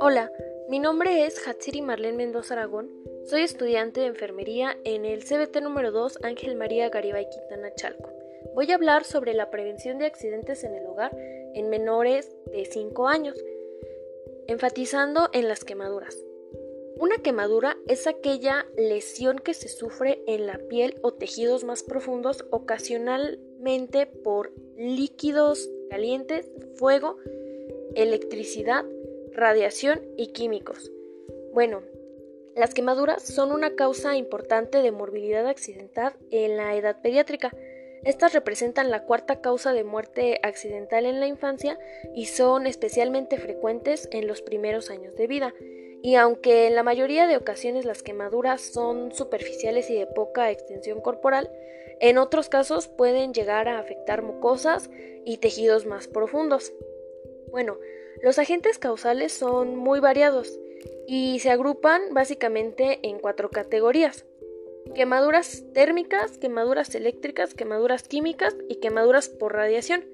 Hola, mi nombre es Hatsiri Marlene Mendoza Aragón. Soy estudiante de enfermería en el CBT número 2 Ángel María Garibay Quintana Chalco. Voy a hablar sobre la prevención de accidentes en el hogar en menores de 5 años, enfatizando en las quemaduras. Una quemadura es aquella lesión que se sufre en la piel o tejidos más profundos ocasionalmente por líquidos calientes, fuego, electricidad, radiación y químicos. Bueno, las quemaduras son una causa importante de morbilidad accidental en la edad pediátrica. Estas representan la cuarta causa de muerte accidental en la infancia y son especialmente frecuentes en los primeros años de vida. Y aunque en la mayoría de ocasiones las quemaduras son superficiales y de poca extensión corporal, en otros casos pueden llegar a afectar mucosas y tejidos más profundos. Bueno, los agentes causales son muy variados y se agrupan básicamente en cuatro categorías. Quemaduras térmicas, quemaduras eléctricas, quemaduras químicas y quemaduras por radiación.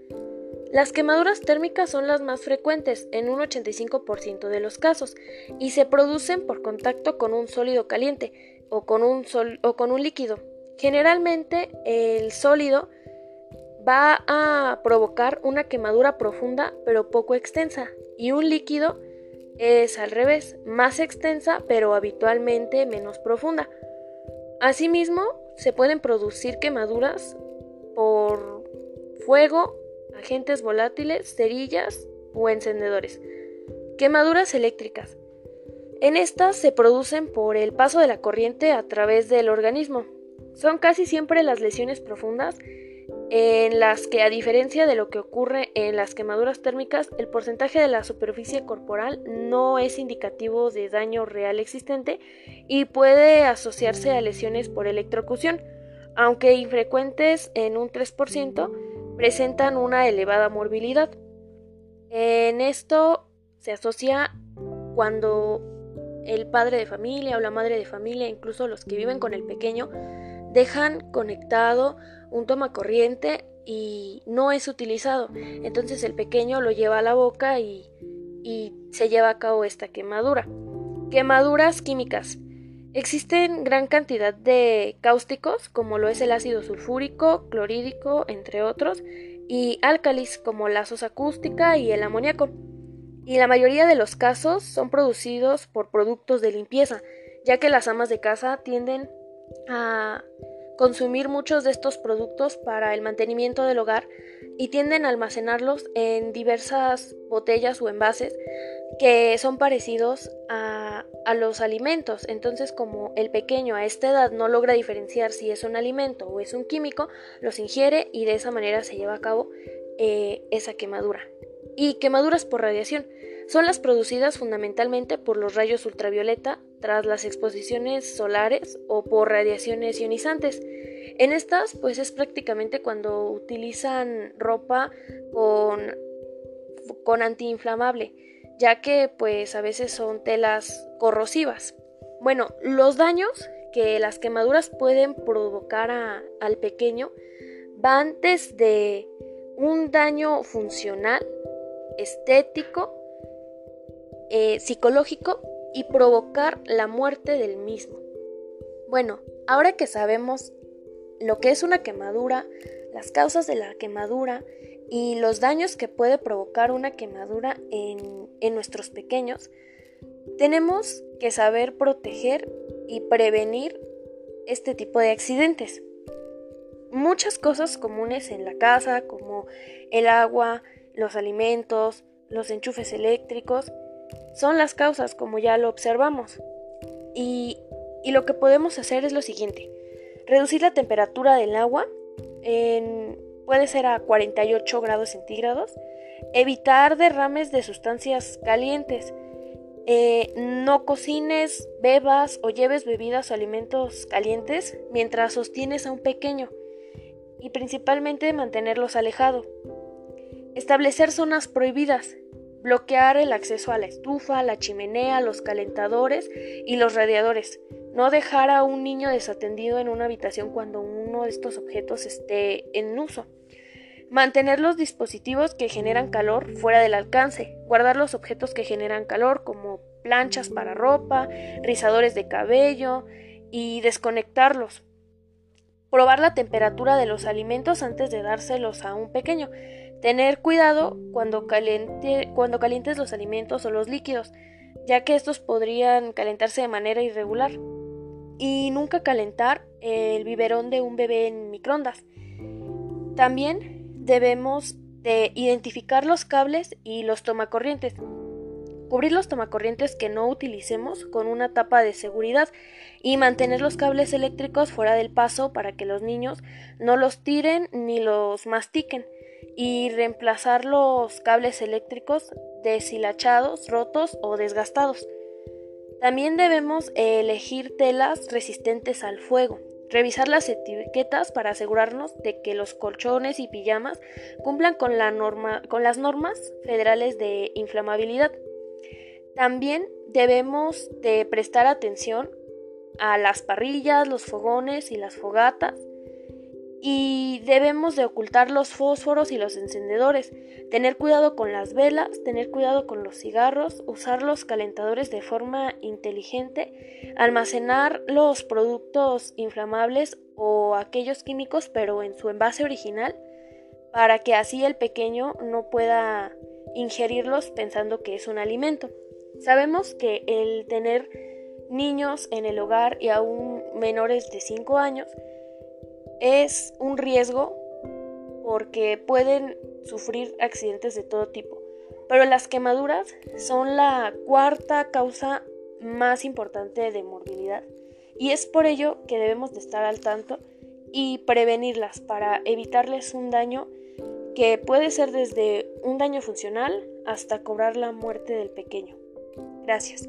Las quemaduras térmicas son las más frecuentes en un 85% de los casos y se producen por contacto con un sólido caliente o con un, o con un líquido. Generalmente el sólido va a provocar una quemadura profunda pero poco extensa y un líquido es al revés, más extensa pero habitualmente menos profunda. Asimismo, se pueden producir quemaduras por fuego, agentes volátiles, cerillas o encendedores. Quemaduras eléctricas. En estas se producen por el paso de la corriente a través del organismo. Son casi siempre las lesiones profundas en las que a diferencia de lo que ocurre en las quemaduras térmicas, el porcentaje de la superficie corporal no es indicativo de daño real existente y puede asociarse a lesiones por electrocución, aunque infrecuentes en un 3%, presentan una elevada morbilidad. En esto se asocia cuando el padre de familia o la madre de familia, incluso los que viven con el pequeño, dejan conectado un toma corriente y no es utilizado. Entonces el pequeño lo lleva a la boca y, se lleva a cabo esta quemadura. Quemaduras químicas. Existen gran cantidad de cáusticos, como lo es el ácido sulfúrico, clorhídrico, entre otros, y álcalis, como la sosa acústica y el amoníaco. Y la mayoría de los casos son producidos por productos de limpieza, ya que las amas de casa tienden a consumir muchos de estos productos para el mantenimiento del hogar y tienden a almacenarlos en diversas botellas o envases que son parecidos a, a, los alimentos. Entonces, como el pequeño a esta edad no logra diferenciar si es un alimento o es un químico, los ingiere y de esa manera se lleva a cabo eh, esa quemadura. Y quemaduras por radiación son las producidas fundamentalmente por los rayos ultravioleta tras las exposiciones solares o por radiaciones ionizantes. En estas, pues es prácticamente cuando utilizan ropa con, con antiinflamable, ya que pues a veces son telas corrosivas. Bueno, los daños que las quemaduras pueden provocar al pequeño van desde un daño funcional, estético, eh, psicológico y provocar la muerte del mismo. Bueno, ahora que sabemos lo que es una quemadura, las causas de la quemadura y los daños que puede provocar una quemadura en, en nuestros pequeños, tenemos que saber proteger y prevenir este tipo de accidentes. Muchas cosas comunes en la casa, como el agua, los alimentos, los enchufes eléctricos, son las causas, como ya lo observamos. Y, lo que podemos hacer es lo siguiente. Reducir la temperatura del agua, puede ser a 48 grados centígrados. Evitar derrames de sustancias calientes. Eh, no cocines, bebas o lleves bebidas o alimentos calientes mientras sostienes a un pequeño. Y principalmente mantenerlos alejados. Establecer zonas prohibidas bloquear el acceso a la estufa, la chimenea, los calentadores y los radiadores. No dejar a un niño desatendido en una habitación cuando uno de estos objetos esté en uso. Mantener los dispositivos que generan calor fuera del alcance. Guardar los objetos que generan calor como planchas para ropa, rizadores de cabello y desconectarlos. Probar la temperatura de los alimentos antes de dárselos a un pequeño. Tener cuidado cuando, cuando calientes los alimentos o los líquidos, ya que estos podrían calentarse de manera irregular. Y nunca calentar el biberón de un bebé en microondas. También debemos de identificar los cables y los tomacorrientes. Cubrir los tomacorrientes que no utilicemos con una tapa de seguridad y mantener los cables eléctricos fuera del paso para que los niños no los tiren ni los mastiquen y reemplazar los cables eléctricos deshilachados, rotos o desgastados. También debemos elegir telas resistentes al fuego. Revisar las etiquetas para asegurarnos de que los colchones y pijamas cumplan con, con las normas federales de inflamabilidad. También debemos de prestar atención a las parrillas, los fogones y las fogatas y debemos de ocultar los fósforos y los encendedores, tener cuidado con las velas, tener cuidado con los cigarros, usar los calentadores de forma inteligente, almacenar los productos inflamables o aquellos químicos pero en su envase original para que así el pequeño no pueda ingerirlos pensando que es un alimento. Sabemos que el tener niños en el hogar y aún menores de 5 años es un riesgo porque pueden sufrir accidentes de todo tipo. Pero las quemaduras son la cuarta causa más importante de morbilidad y es por ello que debemos de estar al tanto y prevenirlas para evitarles un daño que puede ser desde un daño funcional hasta cobrar la muerte del pequeño. Gracias.